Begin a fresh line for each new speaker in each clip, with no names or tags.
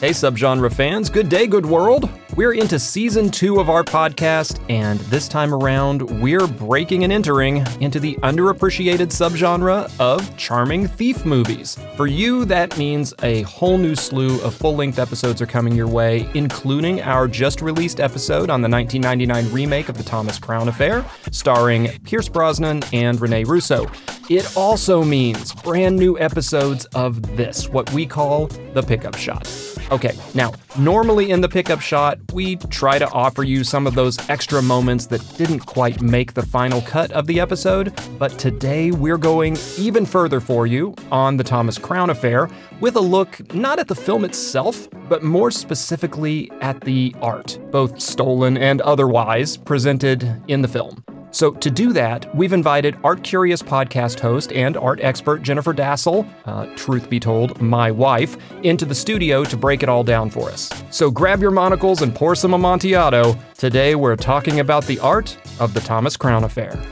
Hey, subgenre fans, good day, good world. We're into season two of our podcast, and this time around, we're breaking and entering into the underappreciated subgenre of charming thief movies. For you, that means a whole new slew of full length episodes are coming your way, including our just released episode on the 1999 remake of The Thomas Crown Affair, starring Pierce Brosnan and Rene Russo. It also means brand new episodes of this, what we call the pickup shot. Okay, now, normally in the pickup shot, we try to offer you some of those extra moments that didn't quite make the final cut of the episode, but today we're going even further for you on the Thomas Crown affair with a look not at the film itself, but more specifically at the art, both stolen and otherwise, presented in the film. So, to do that, we've invited Art Curious podcast host and art expert Jennifer Dasal, uh, truth be told, my wife, into the studio to break it all down for us. So, grab your monocles and pour some Amontillado. Today, we're talking about the art of the Thomas Crown Affair.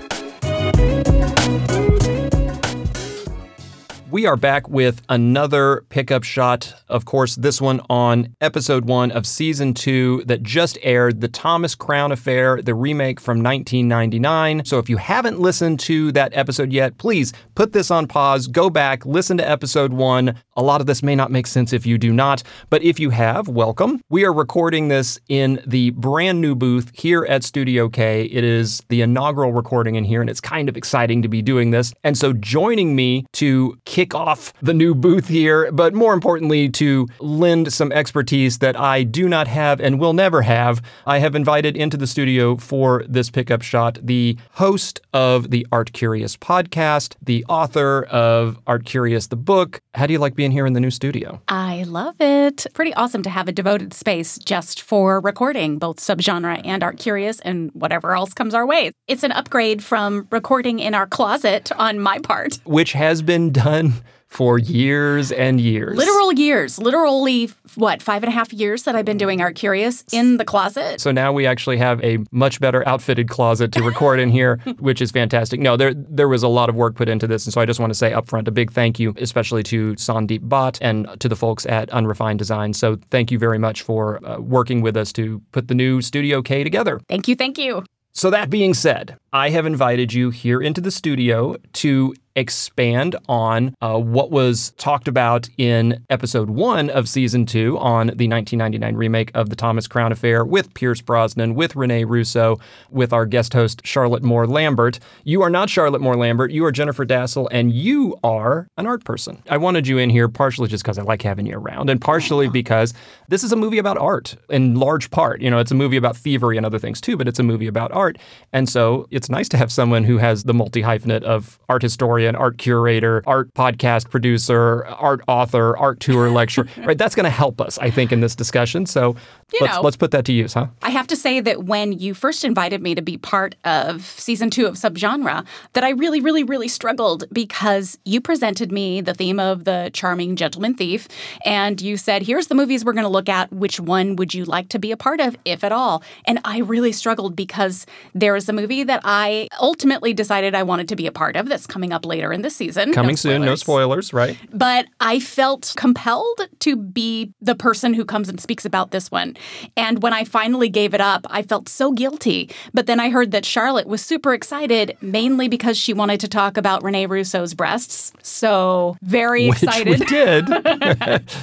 We are back with another pickup shot. Of course, this one on episode one of season two that just aired The Thomas Crown Affair, the remake from 1999. So if you haven't listened to that episode yet, please put this on pause, go back, listen to episode one. A lot of this may not make sense if you do not, but if you have, welcome. We are recording this in the brand new booth here at Studio K. It is the inaugural recording in here, and it's kind of exciting to be doing this. And so joining me to kick off the new booth here, but more importantly, to lend some expertise that I do not have and will never have, I have invited into the studio for this pickup shot the host of the Art Curious podcast, the author of Art Curious the book. How do you like being here in the new studio?
I love it. Pretty awesome to have a devoted space just for recording both subgenre and Art Curious and whatever else comes our way. It's an upgrade from recording in our closet on my part.
Which has been done for years and years.
Literal years. Literally, what, five and a half years that I've been doing Art Curious in the closet.
So now we actually have a much better outfitted closet to record in here, which is fantastic. No, there there was a lot of work put into this. And so I just want to say upfront a big thank you, especially to Sandeep Bhatt and to the folks at Unrefined Design. So thank you very much for uh, working with us to put the new Studio K together.
Thank you. Thank you.
So, that being said, I have invited you here into the studio to expand on uh, what was talked about in episode one of season two on the 1999 remake of The Thomas Crown Affair with Pierce Brosnan, with Rene Russo, with our guest host, Charlotte Moore Lambert. You are not Charlotte Moore Lambert. You are Jennifer Dasal, and you are an art person. I wanted you in here partially just because I like having you around, and partially because this is a movie about art in large part. You know, it's a movie about thievery and other things too, but it's a movie about art. And so it's nice to have someone who has the multi hyphenate of art historian, art curator, art podcast producer, art author, art tour lecturer, right? That's going to help us, I think, in this discussion. So
You
let's,
know.
let's put that to use, huh?
I have to say that when you first invited me to be part of season two of Subgenre, that I really, really, really struggled because you presented me the theme of the charming gentleman thief, and you said, "Here's the movies we're going to look at. Which one would you like to be a part of, if at all?" And I really struggled because there is a movie that I ultimately decided I wanted to be a part of that's coming up later in this season.
Coming
No
soon, no spoilers, right?
but I felt compelled to be the person who comes and speaks about this one. And when I finally gave it up, I felt so guilty. But then I heard that Charlotte was super excited, mainly because she wanted to talk about Rene Russo's breasts. So very
Which
excited.
we did.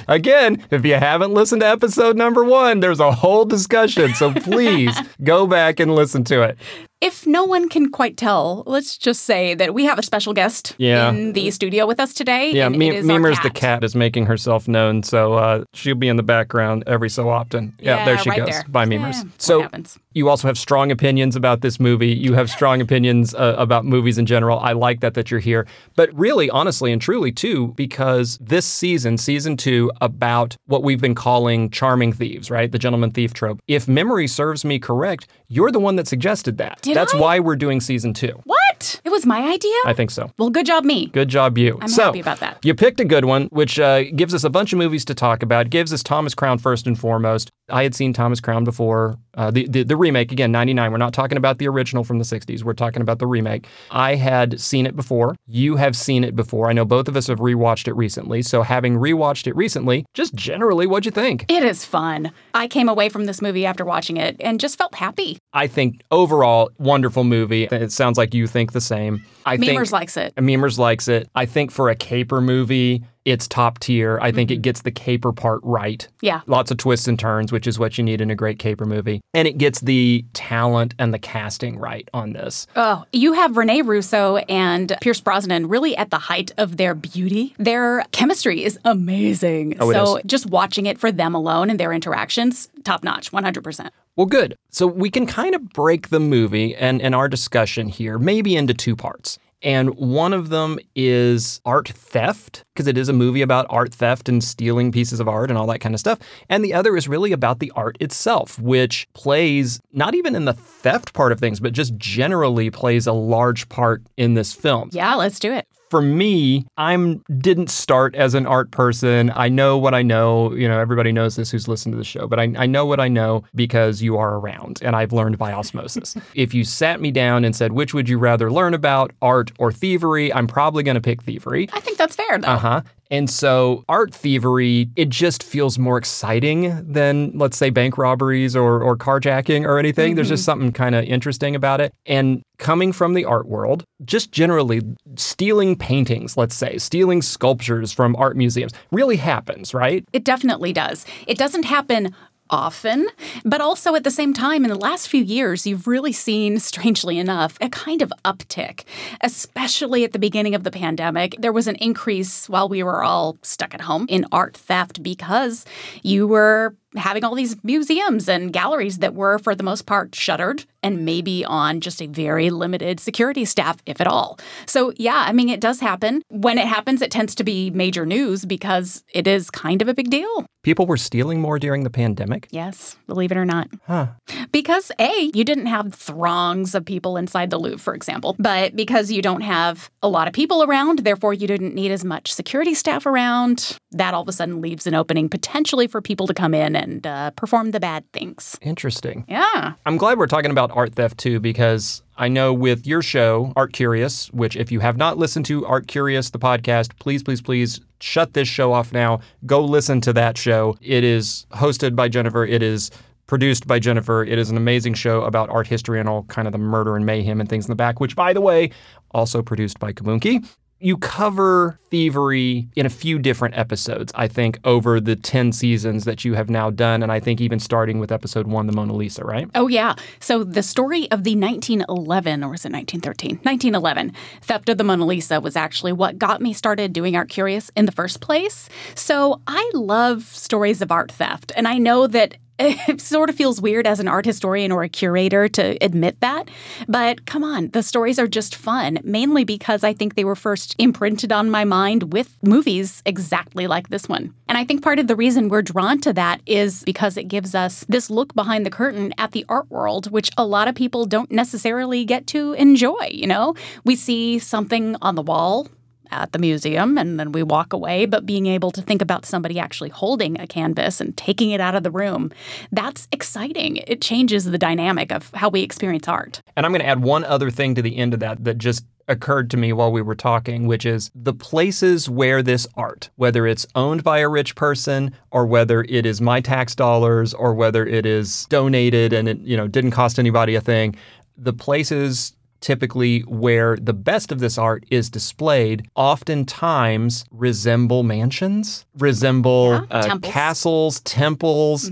Again, if you haven't listened to episode number one, there's a whole discussion. So please go back and listen to it.
If no one can quite tell, let's just say that we have a special guest
Yeah.
in the studio with us today.
Yeah,
and
Me-
it is our
Memers the cat is making herself known, so uh, she'll be in the background every so often. Yeah,
Yeah,
there she
right
goes.
there.
Bye,
Yeah,
Memers.
what
so
happens?
You also have strong opinions about this movie. You have strong opinions uh, about movies in general. I like that that you're here. But really, honestly and truly too, because this season, season two, about what we've been calling charming thieves, right? The gentleman thief trope. If memory serves me correct, you're the one that suggested that.
Did
That's
I?
why we're doing season two.
What? It was my idea?
I think so.
well, good job, me.
Good job, you.
I'm
so,
happy about that.
You picked a good one, which uh, gives us a bunch of movies to talk about, gives us Thomas Crown first and foremost. I had seen Thomas Crown before. Uh, the, the, the remake again, '99. We're not talking about the original from the '60s. We're talking about the remake. I had seen it before. You have seen it before. I know both of us have rewatched it recently. So having rewatched it recently, just generally, what'd you think?
It is fun. I came away from this movie after watching it and just felt happy.
I think overall, wonderful movie. It sounds like you think the same. I
Memers
think
likes it.
Memers likes it. I think for a caper movie, it's top tier. I think it mm-hmm. gets the caper part right.
Yeah.
Lots of twists and turns, which is what you need in a great caper movie. And it gets the talent and the casting right on this.
Oh, you have Rene Russo and Pierce Brosnan really at the height of their beauty. Their chemistry is amazing.
Oh, it
so
is.
just watching it for them alone and their interactions, top notch, 100%.
Well, good. So we can kind of break the movie and, and our discussion here maybe into two parts. And one of them is art theft, because it is a movie about art theft and stealing pieces of art and all that kind of stuff. And the other is really about the art itself, which plays not even in the theft part of things, but just generally plays a large part in this film
Yeah, let's do it.
For me, I'm didn't start as an art person. I know what I know. You know, everybody knows this who's listened to the show, but I, I know what I know because you are around and I've learned by osmosis. if you sat me down and said, which would you rather learn about, art or thievery, I'm probably going to pick thievery.
I think that's fair, though.
Uh huh. And so art thievery, it just feels more exciting than, let's say, bank robberies or, or carjacking or anything. There's just mm-hmm. something kind of interesting about it. And coming from the art world, just generally stealing paintings, let's say, stealing sculptures from art museums really happens, right?
It definitely does. It doesn't happen often, but also at the same time, in the last few years, you've really seen, strangely enough, a kind of uptick, especially at the beginning of the pandemic. There was an increase while we were all stuck at home in art theft because you were having all these museums and galleries that were, for the most part, shuttered and maybe on just a very limited security staff, if at all. So, yeah, I mean, it does happen. When it happens, it tends to be major news because it is kind of a big deal.
People were stealing more during the pandemic.
Yes, believe it or not.
Huh.
Because A, you didn't have throngs of people inside the Louvre, for example, but because you don't have a lot of people around, therefore you didn't need as much security staff around, that all of a sudden leaves an opening potentially for people to come in and uh, perform the bad things.
Interesting.
Yeah.
I'm glad we're talking about art theft too, because I know with your show, Art Curious, which if you have not listened to Art Curious, the podcast, please, please, please shut this show off now. Go listen to that show. It is hosted by Jennifer. It is produced by Jennifer. It is an amazing show about art history and all kind of the murder and mayhem and things in the back, which, by the way, also produced by Kaboonki. You cover thievery in a few different episodes, I think, over the 10 seasons that you have now done. And I think even starting with episode one, the Mona Lisa, right?
Oh, yeah. So the story of the 1911, or was it 1913? 1911 theft of the Mona Lisa was actually what got me started doing Art Curious in the first place. So I love stories of art theft. And I know that it sort of feels weird as an art historian or a curator to admit that. But come on, the stories are just fun, mainly because I think they were first imprinted on my mind with movies exactly like this one. And I think part of the reason we're drawn to that is because it gives us this look behind the curtain at the art world, which a lot of people don't necessarily get to enjoy. You know, we see something on the wall at the museum and then we walk away, but being able to think about somebody actually holding a canvas and taking it out of the room, that's exciting. It changes the dynamic of how we experience art.
And I'm going to add one other thing to the end of that that just occurred to me while we were talking, which is the places where this art, whether it's owned by a rich person or whether it is my tax dollars or whether it is donated and it, you know, didn't cost anybody a thing, the places typically where the best of this art is displayed oftentimes resemble mansions, resemble
Yeah,
uh,
temples.
castles, temples,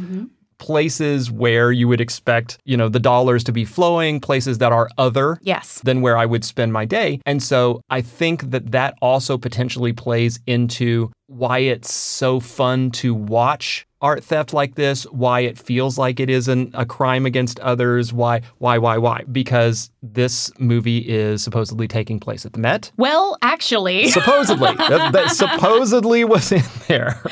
places where you would expect, you know, the dollars to be flowing, places that are other
Yes.
than where I would spend my day. And so I think that that also potentially plays into why it's so fun to watch art theft like this, why it feels like it isn't a crime against others, why why why why? Because this movie is supposedly taking place at the Met.
Well, actually,
Supposedly. that, that supposedly was in there.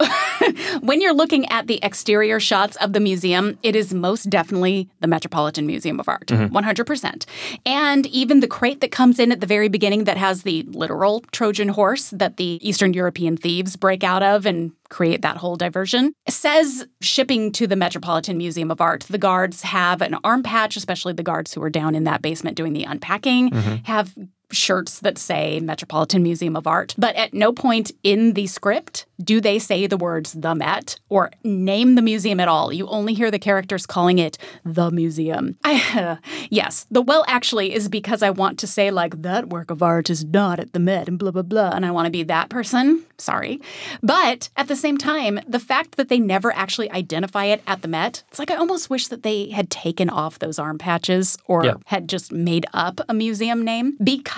when you're looking at the exterior shots of the museum, it is most definitely the Metropolitan Museum of Art, mm-hmm. 100%. And even the crate that comes in at the very beginning that has the literal Trojan horse that the Eastern European thieves break out of and create that whole diversion. It says shipping to the Metropolitan Museum of Art. The guards have an arm patch, especially the guards who were down in that basement doing the unpacking, mm-hmm. have shirts that say Metropolitan Museum of Art. But at no point in the script do they say the words the Met or name the museum at all. You only hear the characters calling it the museum. I, yes, the well actually is because I want to say, like, that work of art is not at the Met and blah, blah, blah. And I want to be that person. Sorry. But at the same time, the fact that they never actually identify it at the Met, it's like I almost wish that they had taken off those arm patches or
Yeah.
had just made up a museum name because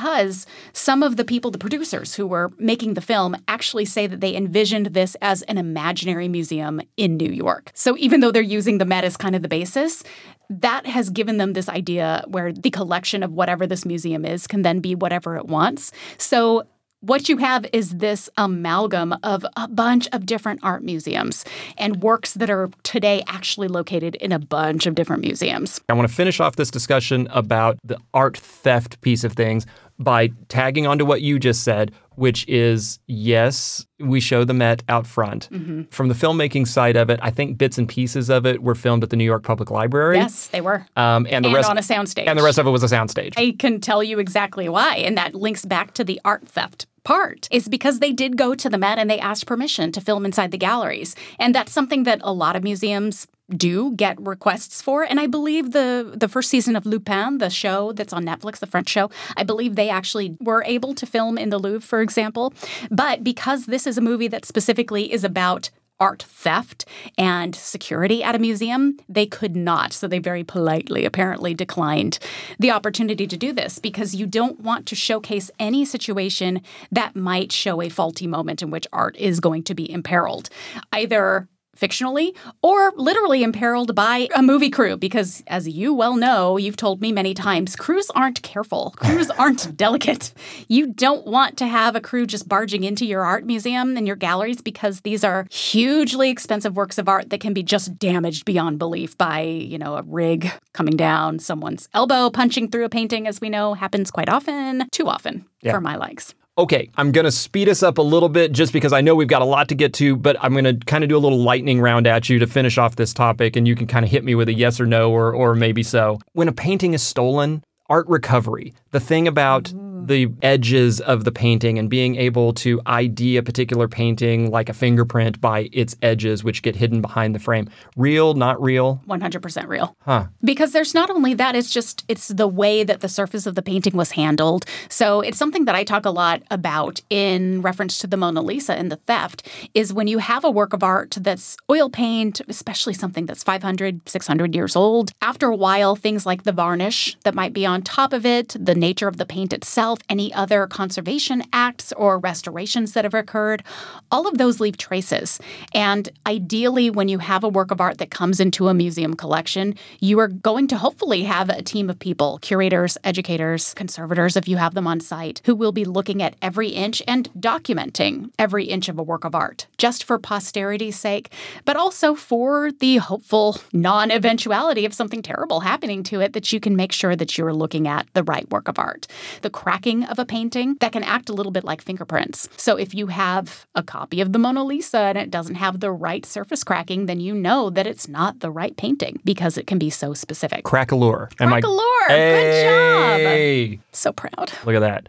some of the people, the producers who were making the film, actually say that they envisioned this as an imaginary museum in New York. So even though they're using the Met as kind of the basis, that has given them this idea where the collection of whatever this museum is can then be whatever it wants. So what you have is this amalgam of a bunch of different art museums and works that are today actually located in a bunch of different museums.
I want to finish off this discussion about the art theft piece of things by tagging onto what you just said, which is yes, we show the Met out front.
Mm-hmm.
From the filmmaking side of it, I think bits and pieces of it were filmed at the New York Public Library.
Yes, they were.
Um, and the
and
rest
on a soundstage.
and the rest of it was a soundstage.
I can tell you exactly why. And that links back to the art theft part is because they did go to the Met and they asked permission to film inside the galleries. And that's something that a lot of museums do get requests for and i believe the the first season of lupin the show that's on netflix the french show i believe they actually were able to film in the louvre for example but because this is a movie that specifically is about art theft and security at a museum, they could not. So they very politely, apparently, declined the opportunity to do this because you don't want to showcase any situation that might show a faulty moment in which art is going to be imperiled. Either fictionally or literally imperiled by a movie crew because as you well know you've told me many times crews aren't careful. Crews aren't delicate. You don't want to have a crew just barging into your art museum and your galleries because these are hugely expensive works of art that can be just damaged beyond belief by you know a rig coming down someone's elbow punching through a painting as we know happens quite often too often for my likes
Okay, I'm going to speed us up a little bit just because I know we've got a lot to get to, but I'm going to kind of do a little lightning round at you to finish off this topic, and you can kind of hit me with a yes or no or, or maybe so. When a painting is stolen, art recovery, the thing about the edges of the painting and being able to ID a particular painting like a fingerprint by its edges, which get hidden behind the frame. Real, not real?
100% real.
Huh.
Because there's not only that, it's just it's the way that the surface of the painting was handled. So it's something that I talk a lot about in reference to the Mona Lisa and the theft is when you have a work of art that's oil paint, especially something that's 500, 600 years old, after a while things like the varnish that might be on top of it, the nature of the paint itself, any other conservation acts or restorations that have occurred, all of those leave traces. And ideally when you have a work of art that comes into a museum collection, you are going to hopefully have a team of people, curators, educators, conservators, if you have them on site, who will be looking at every inch and documenting every inch of a work of art, just for posterity's sake, but also for the hopeful non eventuality of something terrible happening to it that you can make sure that you're looking at the right work of art. The cracking of a painting that can act a little bit like fingerprints. So if you have a copy of the Mona Lisa and it doesn't have the right surface cracking, then you know that it's not the right painting because it can be so specific.
Craquelure. Craquelure. Am I-
Crack-a-lure. Good job. So proud.
Look at that.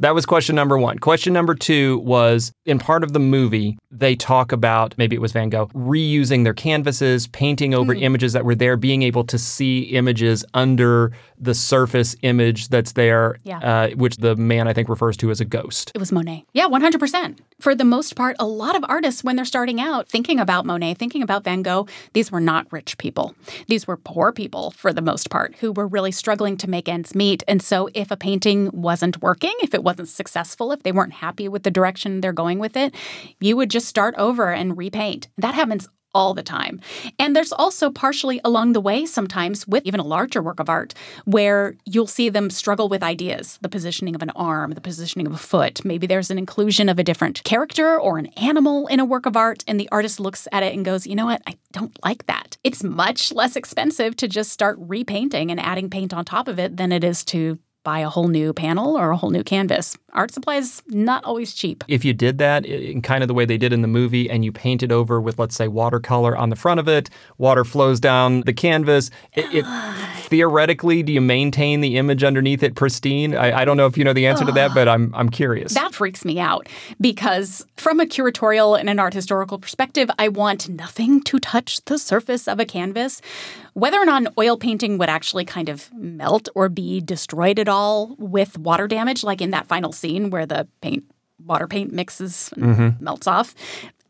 That was question number one. Question number two was in part of the movie, they talk about maybe it was Van Gogh reusing their canvases, painting over
Hmm.
images that were there, being able to see images under the surface image that's there,
Yeah.
uh, which the man I think refers to as a ghost.
It was Monet. Yeah, 100%. For the most part, a lot of artists, when they're starting out thinking about Monet, thinking about Van Gogh, these were not rich people. These were poor people, for the most part, who were really struggling to make ends meet. And so, if a painting wasn't working, if it wasn't successful, if they weren't happy with the direction they're going with it, you would just start over and repaint. That happens all the time. And there's also partially along the way sometimes with even a larger work of art where you'll see them struggle with ideas, the positioning of an arm, the positioning of a foot. Maybe there's an inclusion of a different character or an animal in a work of art and the artist looks at it and goes, "You know what? I don't like that." It's much less expensive to just start repainting and adding paint on top of it than it is to buy a whole new panel or a whole new canvas. Art supplies not always cheap.
If you did that in kind of the way they did in the movie and you painted over with let's say watercolor on the front of it, water flows down the canvas, it, it theoretically do you maintain the image underneath it pristine? I, I don't know if you know the answer to that, but I'm I'm curious.
That freaks me out because from a curatorial and an art historical perspective, I want nothing to touch the surface of a canvas. Whether or not an oil painting would actually kind of melt or be destroyed at all with water damage, like in that final scene where the paint water paint mixes and
Mm-hmm.
melts off.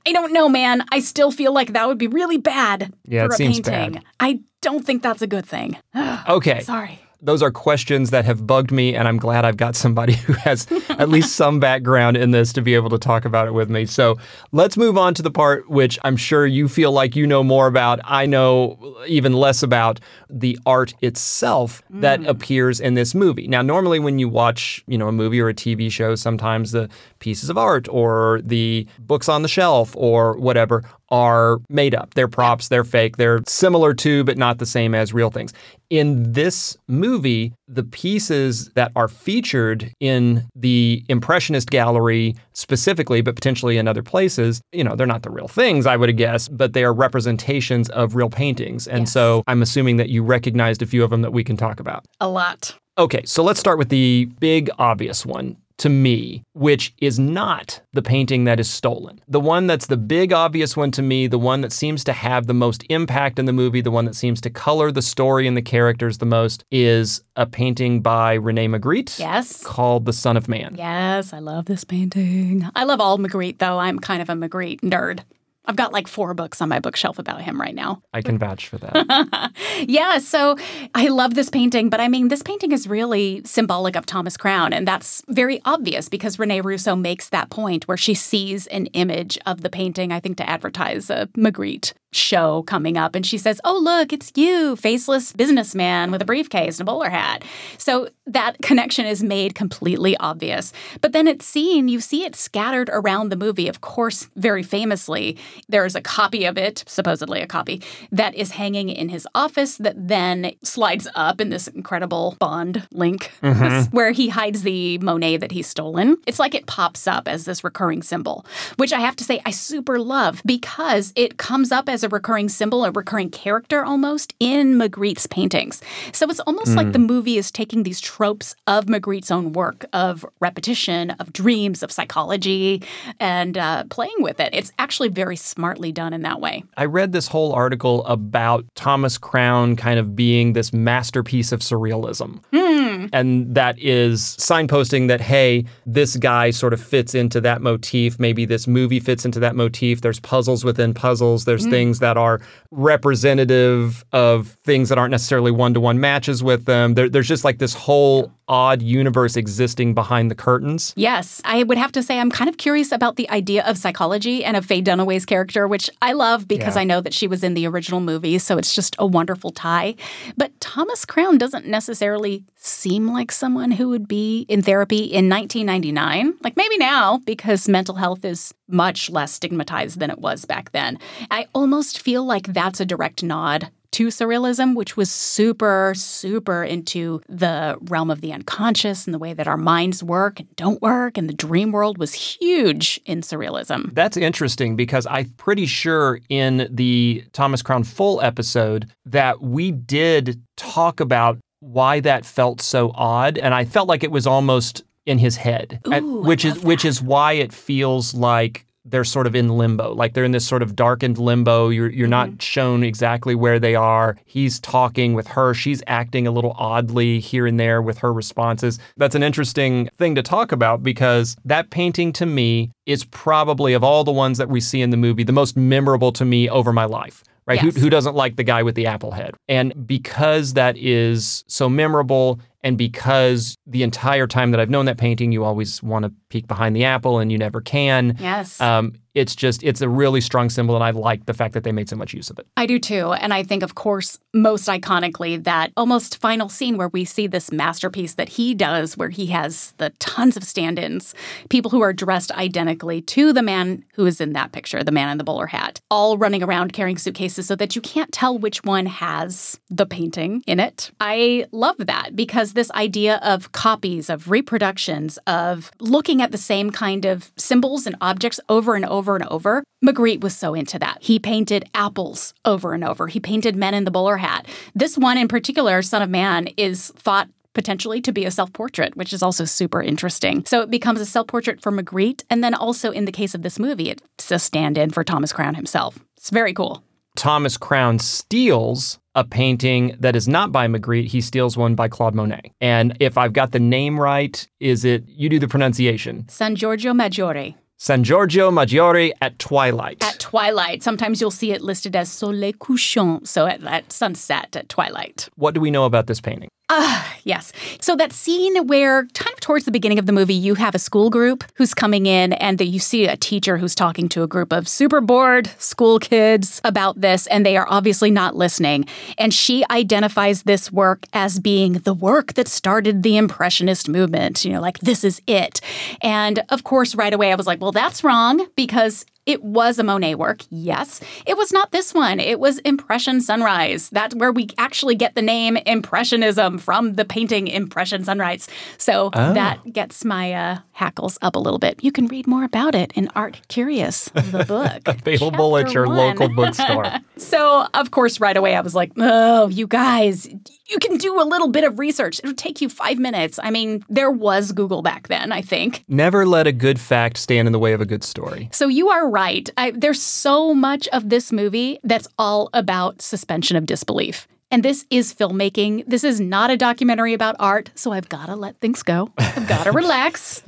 I don't know, man. I still feel like that would be really bad
Yeah,
for
it
a
seems
painting.
bad.
I don't think that's a good thing.
Okay.
Sorry.
Those are questions that have bugged me, and I'm glad I've got somebody who has at least some background in this to be able to talk about it with me. So let's move on to the part which I'm sure you feel like you know more about. I know even less about the art itself that mm. appears in this movie. Now, normally when you watch, you know, a movie or a TV show, sometimes the pieces of art or the books on the shelf or whatever are made up. They're props, they're fake, they're similar to, but not the same as real things. In this movie, the pieces that are featured in the Impressionist gallery specifically, but potentially in other places, you know, they're not the real things, I would guess, but they are representations of real paintings. And
Yes.
so I'm assuming that you recognized a few of them that we can talk about.
A lot.
Okay, so let's start with the big obvious one to me, which is not the painting that is stolen. The one that's the big obvious one to me, the one that seems to have the most impact in the movie, the one that seems to color the story and the characters the most, is a painting by Rene Magritte
Yes.
called The Son of Man.
Yes, I love this painting. I love all Magritte, though. I'm kind of a Magritte nerd. I've got like four books on my bookshelf about him right now.
I can vouch for that.
Yeah, so I love this painting, but I mean, this painting is really symbolic of Thomas Crown, and that's very obvious because Rene Russo makes that point where she sees an image of the painting, I think, to advertise a Magritte show coming up, and she says, Oh, look, it's you, faceless businessman with a briefcase and a bowler hat. So that connection is made completely obvious. But then it's seen, you see it scattered around the movie, of course, very famously. There's a copy of it, supposedly a copy, that is hanging in his office that then slides up in this incredible Bond link mm-hmm. where he hides the Monet that he's stolen. It's like it pops up as this recurring symbol, which I have to say I super love because it comes up as a recurring symbol, a recurring character almost in Magritte's paintings. So it's almost like the hmm. movie is taking these tropes of Magritte's own work of repetition, of dreams, of psychology, and uh, playing with it. It's actually very smartly done in that way.
I read this whole article about Thomas Crown kind of being this masterpiece of surrealism. Hmm. And that is signposting that, hey, this guy sort of fits into that motif. Maybe this movie fits into that motif. There's puzzles within puzzles. There's hmm. things that are representative of things that aren't necessarily one to one matches with them. There, there's just like this whole odd universe existing behind the curtains.
Yes, I would have to say I'm kind of curious about the idea of psychology and of Faye Dunaway's character, which I love because
Yeah.
I know that she was in the original movie, so it's just a wonderful tie. But Thomas Crown doesn't necessarily seem like someone who would be in therapy in 1999. Like maybe now, because mental health is much less stigmatized than it was back then. I almost feel like that's a direct nod to surrealism, which was super, super into the realm of the unconscious and the way that our minds work and don't work. And the dream world was huge in surrealism.
That's interesting because I'm pretty sure in the Thomas Crown Full episode that we did talk about why that felt so odd, and I felt like it was almost in his head,
Ooh, I
which is which is why it feels like they're sort of in limbo, like they're in this sort of darkened limbo. You're you're not mm-hmm. shown exactly where they are. He's talking with her. She's acting a little oddly here and there with her responses. That's an interesting thing to talk about because that painting to me is probably of all the ones that we see in the movie the most memorable to me over my life. Right?
Yes.
Who, who doesn't like the guy with the apple head? And because that is so memorable And because the entire time that I've known that painting, you always want to peek behind the apple and you never can.
Yes.
Um, it's just, it's a really strong symbol. And I like the fact that they made so much use of it.
I do too. And I think, of course, most iconically, that almost final scene where we see this masterpiece that he does, where he has the tons of stand ins, people who are dressed identically to the man who is in that picture, the man in the bowler hat, all running around carrying suitcases so that you can't tell which one has the painting in it. I love that because this idea of copies, of reproductions, of looking at the same kind of symbols and objects over and over and over, Magritte was so into that. He painted apples over and over. He painted men in the bowler hat. This one in particular, Son of Man, is thought potentially to be a self portrait, which is also super interesting. So it becomes a self portrait for Magritte. And then also in the case of this movie, it's a stand in for Thomas Crown himself. It's very cool.
Thomas Crown steals a painting that is not by Magritte. He steals one by Claude Monet. And if I've got the name right, is it, you do the pronunciation?
San Giorgio Maggiore.
San Giorgio Maggiore at twilight.
At twilight. Sometimes you'll see it listed as soleil couchant, so at, at sunset, at twilight.
what do we know about this painting?
Ah, yes. So that scene where, kind of towards the beginning of the movie, you have a school group who's coming in, and that you see a teacher who's talking to a group of super bored school kids about this, and they are obviously not listening. And she identifies this work as being the work that started the Impressionist movement. You know, like this is it. And of course, right away, I was like, well, that's wrong because it was a Monet work, yes. It was not this one. It was Impression Sunrise. That's where we actually get the name Impressionism from the painting Impression Sunrise. So
Oh.
that gets my uh, hackles up a little bit. You can read more about it in Art Curious, the book.
Available at your
one.
local bookstore.
So, of course, right away I was like, oh, you guys, you can do a little bit of research. It'll take you five minutes. I mean, there was Google back then, I think.
Never let a good fact stand in the way of a good story.
So you are right. I, there's so much of this movie that's all about suspension of disbelief. And this is filmmaking. This is not a documentary about art. So I've got to let things go. I've got to relax.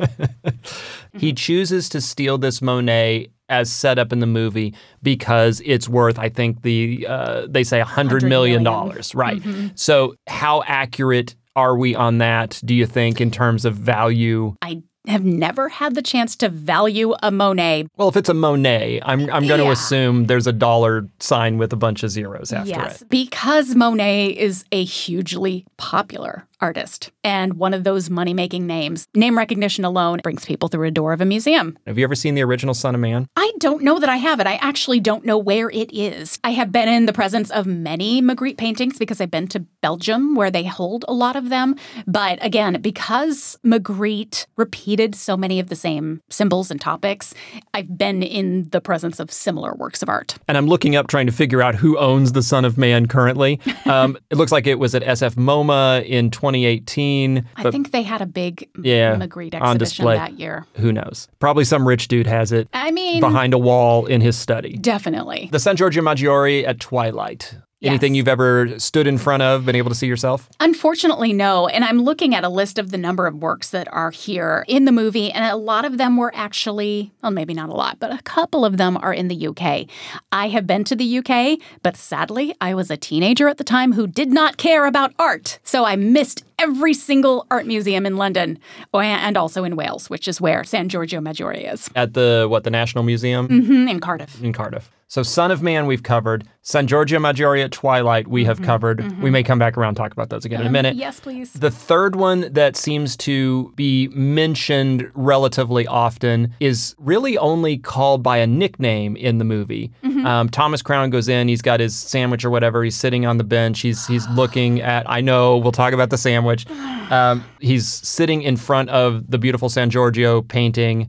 He chooses to steal this Monet as set up in the movie because it's worth, I think the uh, they say a hundred
100
million
million.
dollars, right? So how accurate are we on that? Do you think in terms of value?
I have never had the chance to value a Monet.
Well, if it's a Monet, I'm I'm going to assume there's a dollar sign with a bunch of zeros after
yes,
it.
because Monet is a hugely popular artist and one of those money making names. Name recognition alone brings people through a door of a museum.
Have you ever seen the original Son of Man?
I don't know that I have it. I actually don't know where it is. I have been in the presence of many Magritte paintings because I've been to Belgium where they hold a lot of them. But again, because Magritte repeated so many of the same symbols and topics, I've been in the presence of similar works of art.
and I'm looking up trying to figure out who owns the Son of Man currently. Um, it looks like it was at SF MoMA in 2018,
I
but
think they had a big
Yeah,
Magritte
on
exhibition
display.
that year.
who knows? Probably some rich dude has it
I mean,
behind a wall in his study.
definitely.
The San Giorgio Maggiore at twilight. Anything
Yes.
you've ever stood in front of, been able to see yourself?
Unfortunately, no. And I'm looking at a list of the number of works that are here in the movie, and a lot of them were actually, well, maybe not a lot, but a couple of them are in the UK. I have been to the UK, but sadly, I was a teenager at the time who did not care about art. So I missed every single art museum in London oh, and also in Wales, which is where San Giorgio Maggiore is,
At the what? The National Museum
Mhm, in Cardiff.
in Cardiff. So Son of Man we've covered. San Giorgio Maggiore at twilight we have mm-hmm, covered. We mm-hmm. may come back around and talk about those again in a um, minute.
Yes, please.
The third one that seems to be mentioned relatively often is really only called by a nickname in the movie. Mm-hmm. Um, Thomas Crown goes in, he's got his sandwich or whatever, he's sitting on the bench, he's he's looking at I know, we'll talk about the sandwich. Um, he's sitting in front of the beautiful San Giorgio painting,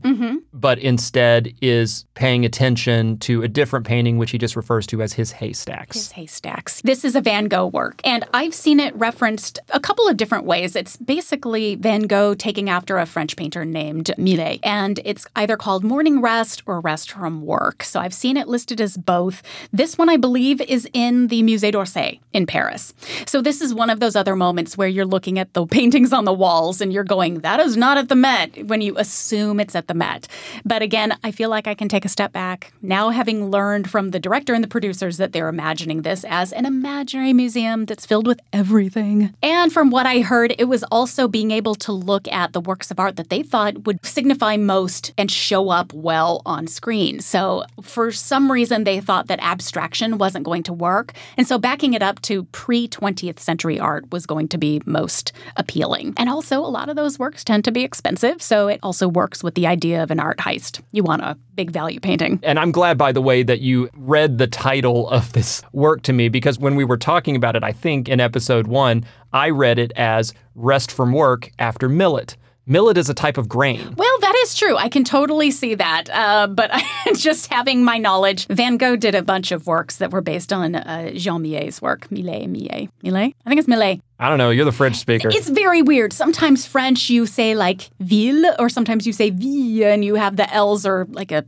but instead is paying attention to a different painting which he just refers to as his haystacks.
His haystacks. This is a Van Gogh work, and I've seen it referenced a couple of different ways. It's basically Van Gogh taking after a French painter named Millet, and it's either called Morning Rest or Rest from Work. So I've seen it listed as both. This one, I believe, is in the Musée d'Orsay in Paris. So this is one of those other moments where you're looking at the paintings on the walls and you're going, that is not at the Met, when you assume it's at the Met. But again, I feel like I can take a step back. Now, having learned from the director and the producers that they're imagining this as an imaginary museum that's filled with everything. And from what I heard, it was also being able to look at the works of art that they thought would signify most and show up well on screen. So, for some reason, they thought that abstraction wasn't going to work. And so, backing it up to pre 20th century art was going to be most appealing. And also, a lot of those works tend to be expensive. So, it also works with the idea of an art heist. You want a big value painting.
And I'm glad, by the way, that you read the title of this work to me because when we were talking about it, I think in episode one, I read it as Rest from Work after Millet. Millet is a type of grain.
Well, that is true. I can totally see that. Uh, but just having my knowledge, Van Gogh did a bunch of works that were based on uh, Jean Millet's work. Millet, Millet, Millet? I think it's Millet.
I don't know. You're the French speaker.
It's very weird. Sometimes French you say like ville, or sometimes you say ville, and you have the L's or like a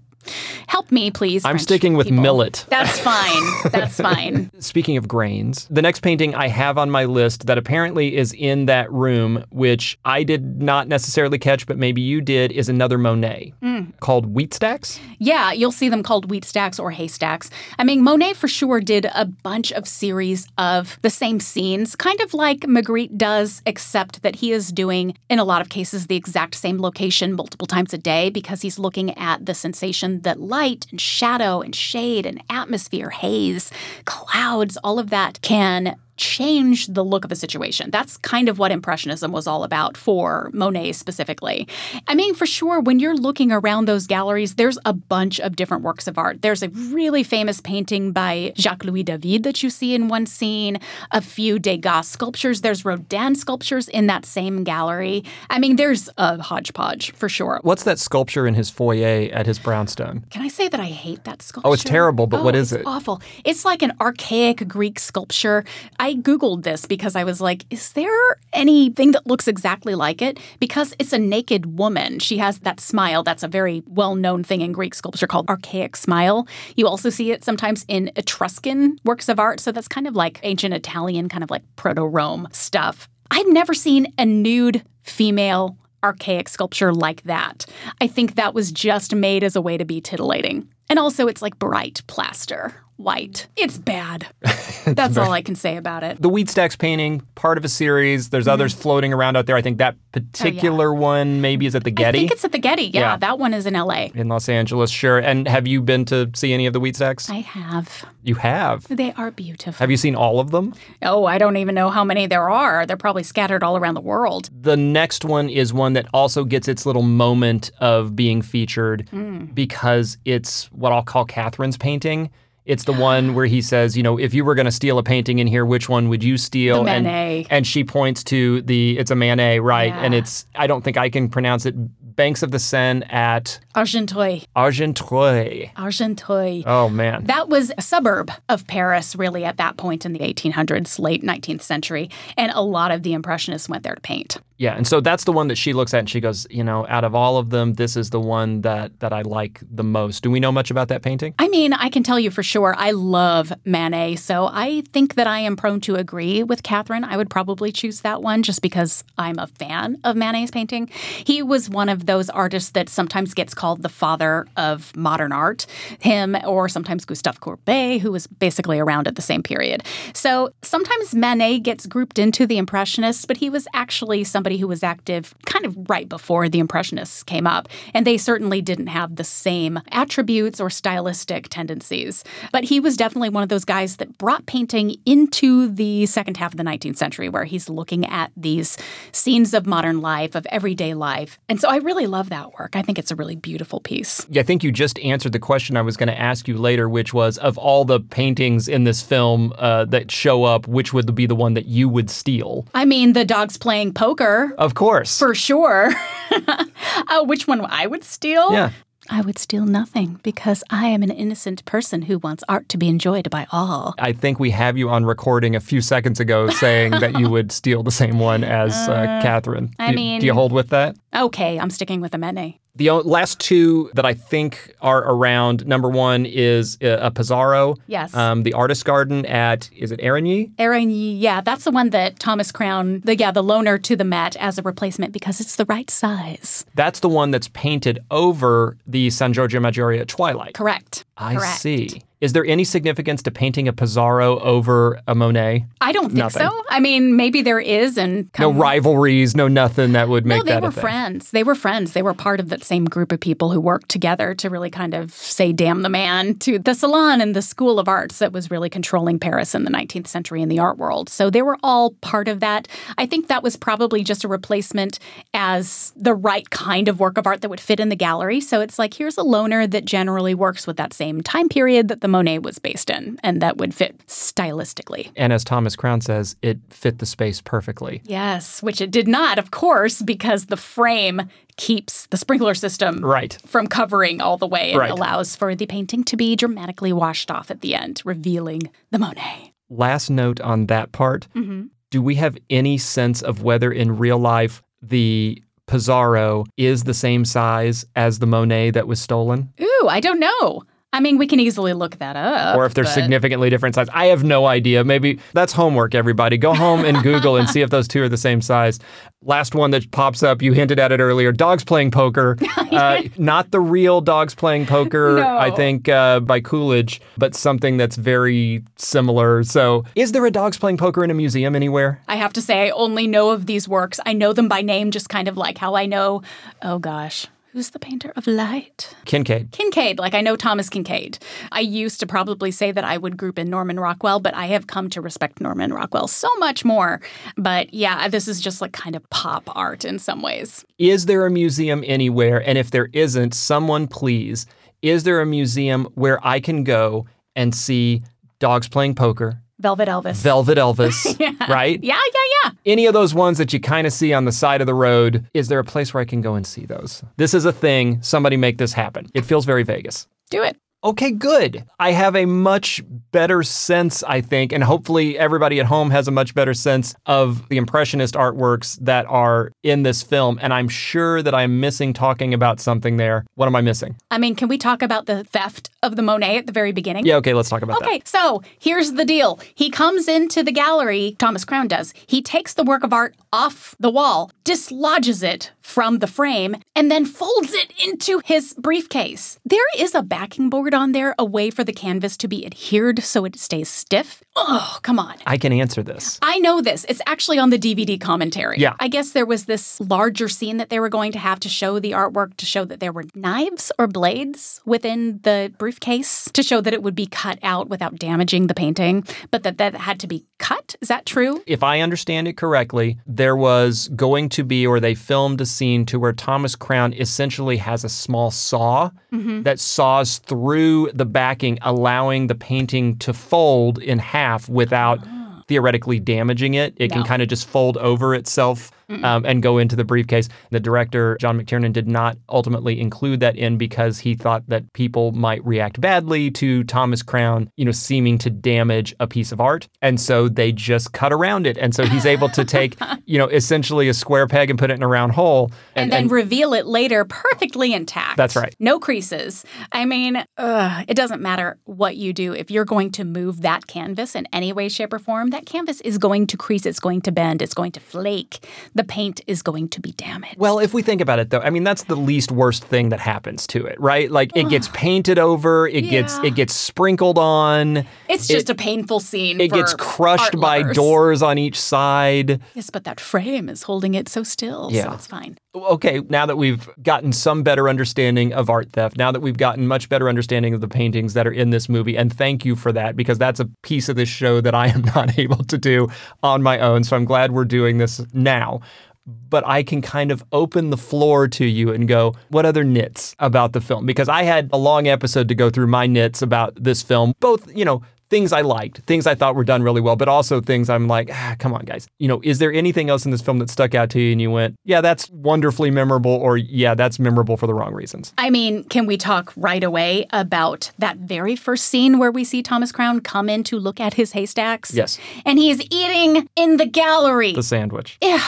Help me, please.
I'm
French
sticking with
people.
millet.
That's fine. That's fine.
Speaking of grains, the next painting I have on my list that apparently is in that room, which I did not necessarily catch, but maybe you did, is another Monet mm. called Wheat Stacks.
Yeah, you'll see them called wheat stacks or haystacks. I mean, Monet for sure did a bunch of series of the same scenes, kind of like Magritte does, except that he is doing, in a lot of cases, the exact same location multiple times a day because he's looking at the sensation that light and shadow and shade and atmosphere, haze, clouds, all of that can change the look of a situation. That's kind of what Impressionism was all about for Monet specifically. I mean, for sure, when you're looking around those galleries, there's a bunch of different works of art. There's a really famous painting by Jacques Louis David that you see in one scene, a few Degas sculptures. There's Rodin sculptures in that same gallery. I mean, there's a hodgepodge for sure.
What's that sculpture in his foyer at his brownstone?
Can I say that I hate that sculpture?
Oh, it's terrible, but
Oh,
what is
it's
it?
Awful. It's like an archaic Greek sculpture. I Googled this because I was like, is there anything that looks exactly like it? Because it's a naked woman. She has that smile. That's a very well known thing in Greek sculpture called archaic smile. You also see it sometimes in Etruscan works of art. So that's kind of like ancient Italian, kind of like proto Rome stuff. I've never seen a nude female archaic sculpture like that. I think that was just made as a way to be titillating. And also, it's like bright plaster, white. It's bad. That's all I can say about it.
The Wheat Stacks painting, part of a series. There's others floating around out there. I think that particular one maybe is at the
Mm-hmm. Oh, I think it's at the Getty. Yeah,
Yeah.
that one is in LA.
in Los Angeles. Sure. And have you been to see any of the Wheat Stacks?
I have.
You have.
They are beautiful.
Have you seen all of them?
oh, I don't even know how many there are. They're probably scattered all around the world.
The next one is one that also gets its little moment of being featured
Mm.
because it's what I'll call Catherine's painting. It's the one where he says, you know, if you were going to steal a painting in here, which one would you steal?
The
and, and she points to the, it's a Manet, right? And it's, I don't think I can pronounce it, Banks of the Seine at
Argenteuil.
Argenteuil.
Argenteuil.
Oh, man.
That was a suburb of Paris, really, at that point in the 1800s, late 19th century. And a lot of the Impressionists went there to paint.
Yeah, and so that's the one that she looks at and she goes, you know, out of all of them, this is the one that that I like the most. Do we know much about that painting?
I mean, I can tell you for sure, I love Manet. So I think that I am prone to agree with Catherine. I would probably choose that one just because I'm a fan of Manet's painting. He was one of those artists that sometimes gets called the father of modern art. Him, or sometimes Gustave Courbet, who was basically around at the same period. So sometimes Manet gets grouped into the Impressionists, but he was actually somebody who was active kind of right before the Impressionists came up. And they certainly didn't have the same attributes or stylistic tendencies. But he was definitely one of those guys that brought painting into the second half of the 19th century, where he's looking at these scenes of modern life, of everyday life. And so I really love that work. I think it's a really beautiful piece.
Yeah, I think you just answered the question I was going to ask you later, which was of all the paintings in this film uh, that show up, which would be the one that you would steal?
I mean, the dog's playing poker.
Of course.
For sure. uh, which one I would steal?
yeah.
I would steal nothing because I am an innocent person who wants art to be enjoyed by all.
I think we have you on recording a few seconds ago saying that you would steal the same one as uh, Catherine.
I
do,
mean-
do you hold with that?
Okay, I'm sticking with the Manet.
The last two that I think are around number one is uh, a Pissarro.
Yes.
Um, the Artist Garden at, is it Eragny?
Aaron, yeah, that's the one that Thomas Crown, the yeah, the loaner to the Met as a replacement because it's the right size.
That's the one that's painted over the San Giorgio Maggiore at Twilight.
Correct.
I
Correct.
see. Is there any significance to painting a Pissarro over a Monet?
I don't think
Nothing.
so. I mean, maybe there is, and
No rivalries, no nothing that would make
No, they were friends. They were friends. They were part of that same group of people who worked together to really kind of say damn the man to the salon and the school of arts that was really controlling Paris in the 19th century in the art world. So they were all part of that. I think that was probably just a replacement as the right kind of work of art that would fit in the gallery. So it's like here's a loaner that generally works with that same time period that the Monet was based in and that would fit stylistically.
And as Thomas Crown says, it fit the space perfectly.
Yes, which it did not, of course, because the frame keeps the sprinkler system
Right.
from covering all the way and
Right.
allows for the painting to be dramatically washed off at the end, revealing the Monet.
Last note on that part.
Mm-hmm.
Do we have any sense of whether in real life the Pissarro is the same size as the Monet that was stolen?
Ooh, I don't know. I mean, we can easily look that up.
or if they're
but-
significantly different size. I have no idea. Maybe that's homework, everybody. Go home and Google and see if those two are the same size. Last one that pops up, you hinted at it earlier dogs playing poker. Uh, not the real dogs playing poker,
No.
I think, uh, by Coolidge, but something that's very similar. So, is there a dogs playing poker in a museum anywhere?
I have to say, I only know of these works. I know them by name, just kind of like how I know, oh gosh, who's the painter of light?
Kinkade.
Kinkade, like I know Thomas Kinkade. I used to probably say that I would group in Norman Rockwell, but I have come to respect Norman Rockwell so much more. But yeah, uh, this is just like kind of pop art in some ways.
Is there a museum anywhere? And if there isn't, someone please, is there a museum where I can go and see dogs playing poker,
Velvet Elvis.
Velvet Elvis, right?
yeah, yeah, yeah.
Any of those ones that you kind of see on the side of the road, is there a place where I can go and see those? This is a thing. Somebody make this happen. It feels very Vegas.
Do it.
Okay, good. I have a much better sense, I think, and hopefully everybody at home has a much better sense of the Impressionist artworks that are in this film. And I'm sure that I'm missing talking about something there. What am I missing?
I mean, can we talk about the theft of the Monet at the very beginning?
Yeah, okay, let's talk about
Okay, so here's the deal. He comes into the gallery, Thomas Crown does. He takes the work of art off the wall, dislodges it from the frame, and then folds it into his briefcase. There is a backing board on there, a way for the canvas to be adhered so it stays stiff. Oh, come on.
I can answer this.
I know this. It's actually on the DVD commentary.
Yeah.
I guess there was this larger scene that they were going to have to show the artwork to show that there were knives or blades within the briefcase to show that it would be cut out without damaging the painting, but that that had to be cut. Is that true?
if I understand it correctly, there was going to be, or they filmed a scene to where Thomas Crown essentially has a small saw mm-hmm. that saws through the backing, allowing the painting to fold in half without ah. theoretically damaging it. It can kind of just fold over itself. Um, and go into the briefcase. The director, John McTiernan, did not ultimately include that in because he thought that people might react badly to Thomas Crown, you know, seeming to damage a piece of art. And so they just cut around it. And so he's able to take, you know, essentially a square peg and put it in a round hole.
And, then reveal it later perfectly intact.
That's right.
No creases. I mean, ugh, it doesn't matter what you do. If you're going to move that canvas in any way, shape, or form, that canvas is going to crease, it's going to bend, it's going to flake. The paint is going to be damaged.
Well, if we think about it though, I mean that's the least worst thing that happens to it, right? Like it gets painted over, it gets it gets sprinkled on,
it's just a painful scene.
it gets crushed by doors on each side.
Yes, but that frame is holding it so still, so
Yeah.
it's fine.
Okay, now that we've gotten some better understanding of art theft, now that we've gotten much better understanding of the paintings that are in this movie, and thank you for that because that's a piece of this show that I am not able to do on my own. So I'm glad we're doing this now. But I can kind of open the floor to you and go, what other nits about the film? Because I had a long episode to go through my nits about this film, both, you know, things I liked, things I thought were done really well, but also things I'm like, ah, come on, guys. You know, is there anything else in this film that stuck out to you and you went, yeah, that's wonderfully memorable, or yeah, that's memorable for the wrong reasons?
I mean, can we talk right away about that very first scene where we see Thomas Crown come in to look at his haystacks?
Yes.
And he is eating in the gallery.
The sandwich.
Ew,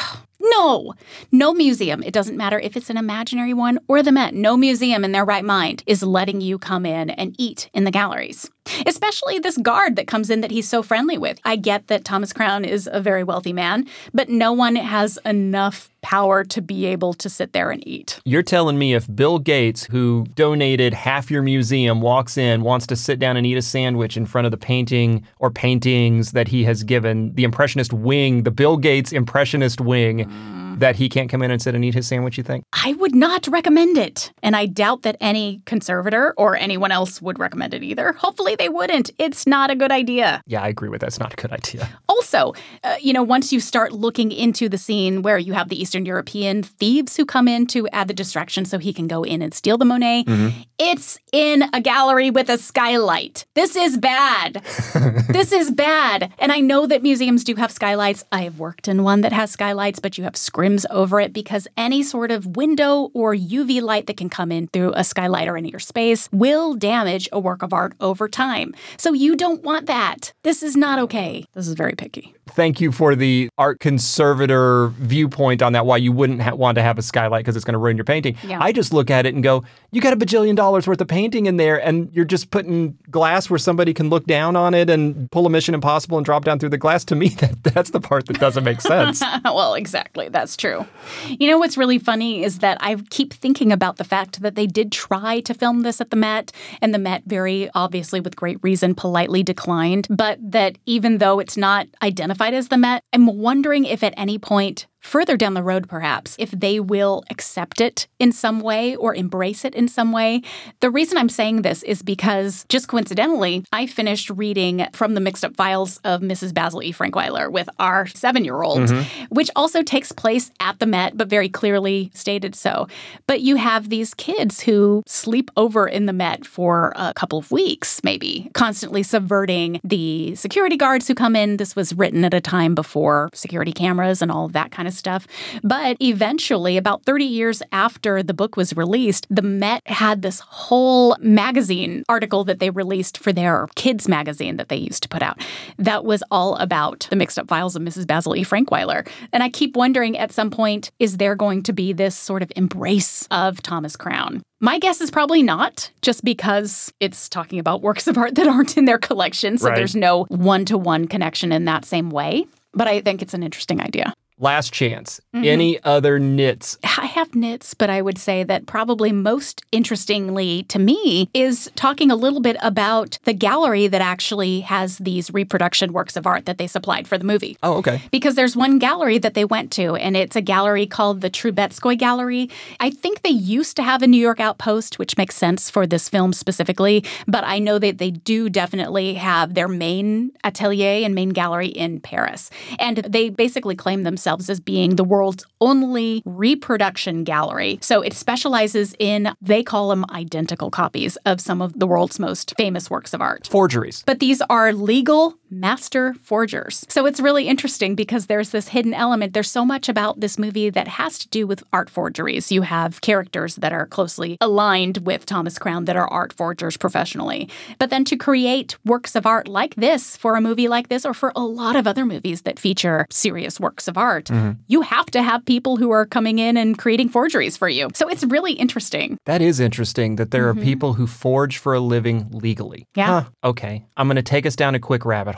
No, no museum. It doesn't matter if it's an imaginary one or the Met. No museum in their right mind is letting you come in and eat in the galleries. Especially this guard that comes in that he's so friendly with. I get that Thomas Crown is a very wealthy man, but no one has enough power to be able to sit there and eat.
You're telling me if Bill Gates, who donated half your museum, walks in, wants to sit down and eat a sandwich in front of the painting or paintings that he has given, the Impressionist wing, the Bill Gates Impressionist wing, mm that he can't come in and sit and eat his sandwich, you think?
I would not recommend it. And I doubt that any conservator or anyone else would recommend it either. Hopefully they wouldn't. It's not a good idea.
Yeah, I agree with that. It's not a good idea.
Also, uh, you know, once you start looking into the scene where you have the Eastern European thieves who come in to add the distraction so he can go in and steal the Monet, mm-hmm. it's in a gallery with a skylight. This is bad. this is bad. And I know that museums do have skylights. I have worked in one that has skylights, but you have script rims over it because any sort of window or UV light that can come in through a skylight or into your space will damage a work of art over time. So you don't want that. This is not okay. This is very picky.
Thank you for the art conservator viewpoint on that, why you wouldn't ha- want to have a skylight because it's going to ruin your painting. Yeah. I just look at it and go, you got a bajillion dollars worth of painting in there, and you're just putting glass where somebody can look down on it and pull a Mission Impossible and drop down through the glass. To me, that, that's the part that doesn't make sense.
well, exactly. That's true. You know what's really funny is that I keep thinking about the fact that they did try to film this at the Met, and the Met, very obviously with great reason, politely declined. But that even though it's not identified as the Met, I'm wondering if at any point further down the road, perhaps, if they will accept it in some way or embrace it in some way. The reason I'm saying this is because just coincidentally, I finished reading from the mixed up files of Mrs. Basil E. Frankweiler with our seven year old, mm-hmm. which also takes place at the Met, but very clearly stated so. But you have these kids who sleep over in the Met for a couple of weeks, maybe, constantly subverting the security guards who come in. This was written at a time before security cameras and all of that kind of stuff. But eventually, about 30 years after the book was released, the Met had this whole magazine article that they released for their kids magazine that they used to put out that was all about the mixed up files of Mrs. Basil E. Frankweiler. And I keep wondering at some point, is there going to be this sort of embrace of Thomas Crown? My guess is probably not, just because it's talking about works of art that aren't in their collection. So right. there's no one to one connection in that same way. But I think it's an interesting idea.
Last chance. Mm-hmm. Any other nits?
I have nits, but I would say that probably most interestingly to me is talking a little bit about the gallery that actually has these reproduction works of art that they supplied for the movie.
Oh, okay.
Because there's one gallery that they went to, and it's a gallery called the Troubetzkoy Gallery. I think they used to have a New York outpost, which makes sense for this film specifically, but I know that they do definitely have their main atelier and main gallery in Paris. And they basically claim themselves themselves as being the world's only reproduction gallery. So it specializes in, they call them identical copies of some of the world's most famous works of art.
Forgeries.
But these are legal master forgers. So it's really interesting because there's this hidden element. There's so much about this movie that has to do with art forgeries. You have characters that are closely aligned with Thomas Crown that are art forgers professionally. But then to create works of art like this for a movie like this or for a lot of other movies that feature serious works of art, art, mm-hmm. you have to have people who are coming in and creating forgeries for you. So it's really interesting.
That is interesting that there mm-hmm. are people who forge for a living legally.
Yeah. Huh.
Okay. I'm going to take us down a quick rabbit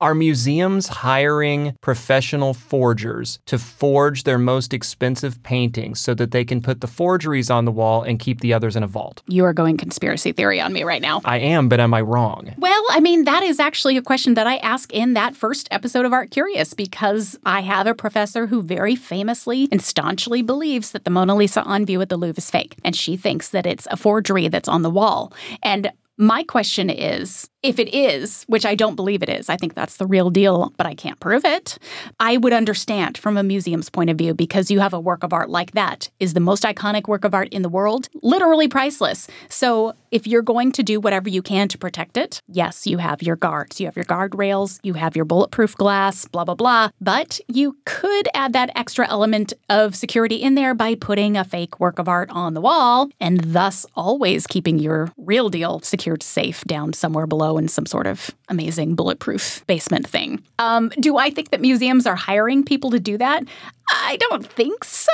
Are museums hiring professional forgers to forge their most expensive paintings so that they can put the forgeries on the wall and keep the others in a vault?
You are going conspiracy theory on me right now.
I am, but am I wrong?
Well, I mean, that is actually a question that I ask in that first episode of Art Curious because I have a professor who very famously and staunchly believes that the Mona Lisa on view at the Louvre is fake. And she thinks that it's a forgery that's on the wall. And my question is if it is, which I don't believe it is, I think that's the real deal, but I can't prove it. I would understand from a museum's point of view because you have a work of art like that is the most iconic work of art in the world, literally priceless. So, if you're going to do whatever you can to protect it, yes, you have your guards, you have your guardrails, you have your bulletproof glass, blah blah blah, but you could add that extra element of security in there by putting a fake work of art on the wall and thus always keeping your real deal secured safe down somewhere below in some sort of amazing bulletproof basement thing. Um, do I think that museums are hiring people to do that? I don't think so.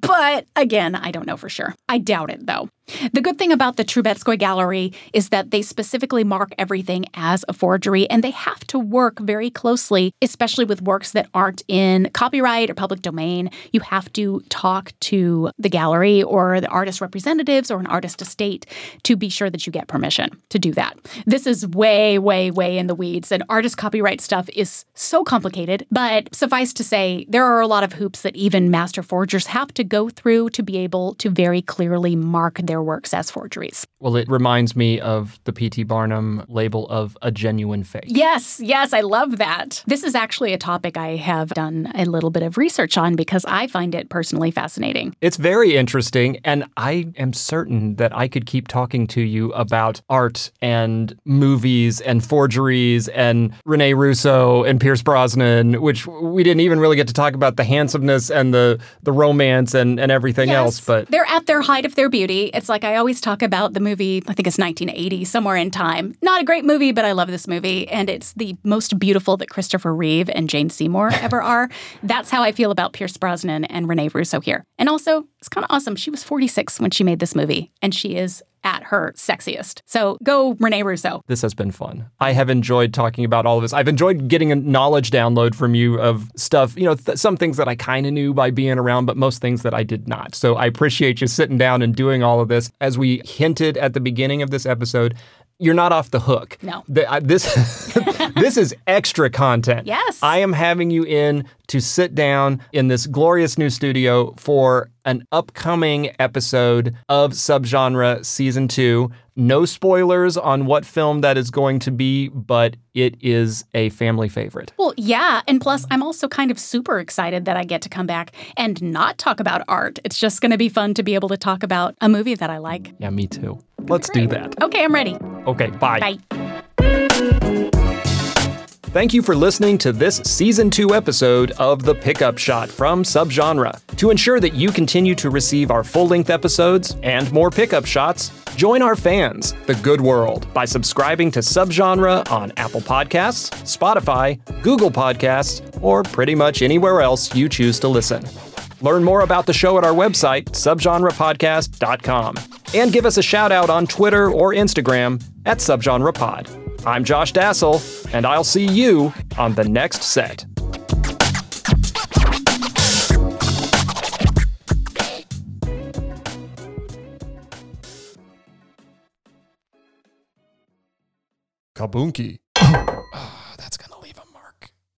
But again, I don't know for sure. I doubt it though. The good thing about the Troubetzkoy Gallery is that they specifically mark everything as a forgery and they have to work very closely, especially with works that aren't in copyright or public domain. You have to talk to the gallery or the artist representatives or an artist estate to be sure that you get permission to do that. This is way, way, way in the weeds, and artist copyright stuff is so complicated. But suffice to say, there are a lot of hoops that even master forgers have to go through to be able to very clearly mark their works as forgeries.
Well, it reminds me of the P.T. Barnum label of a genuine fake.
Yes, yes, I love that. This is actually a topic I have done a little bit of research on because I find it personally fascinating.
It's very interesting, and I am certain that I could keep talking to you about art and movies and forgeries and Rene Russo and Pierce Brosnan, which we didn't even really get to talk about the handsomeness and the the romance and, and everything
Yes,
else. But
they're at their height of their beauty. It's like I always talk about the movie, I think it's 1980, Somewhere in Time. Not a great movie, but I love this movie. And it's the most beautiful that Christopher Reeve and Jane Seymour ever are. That's how I feel about Pierce Brosnan and Rene Russo here. And also, it's kind of awesome. She was 46 when she made this movie, and she is at her sexiest. So go Rene Russo.
this has been fun. I have enjoyed talking about all of this. I've enjoyed getting a knowledge download from you of stuff, you know, th- some things that I kind of knew by being around, but most things that I did not. So I appreciate you sitting down and doing all of this. As we hinted at the beginning of this episode, you're not off the hook.
No.
The- I- this this is extra content.
Yes.
I am having you in to sit down in this glorious new studio for an upcoming episode of Subgenre Season 2. No spoilers on what film that is going to be, but it is a family favorite.
Well, yeah. And plus, I'm also kind of super excited that I get to come back and not talk about art. It's just going to be fun to be able to talk about a movie that I like.
Yeah, me too. Let's do that.
Okay, I'm ready.
Okay, bye.
Bye.
Thank you for listening to this season 2 episode of The Pickup Shot from Subgenre. To ensure that you continue to receive our full length episodes and more pickup shots, join our fans, The Good World, by subscribing to Subgenre on Apple Podcasts, Spotify, Google Podcasts, or pretty much anywhere else you choose to listen. Learn more about the show at our website, subgenrepodcast.com. And give us a shout out on Twitter or Instagram at subgenrepod. I'm Josh Dasal, and I'll see you on the next set.
Kaboonki.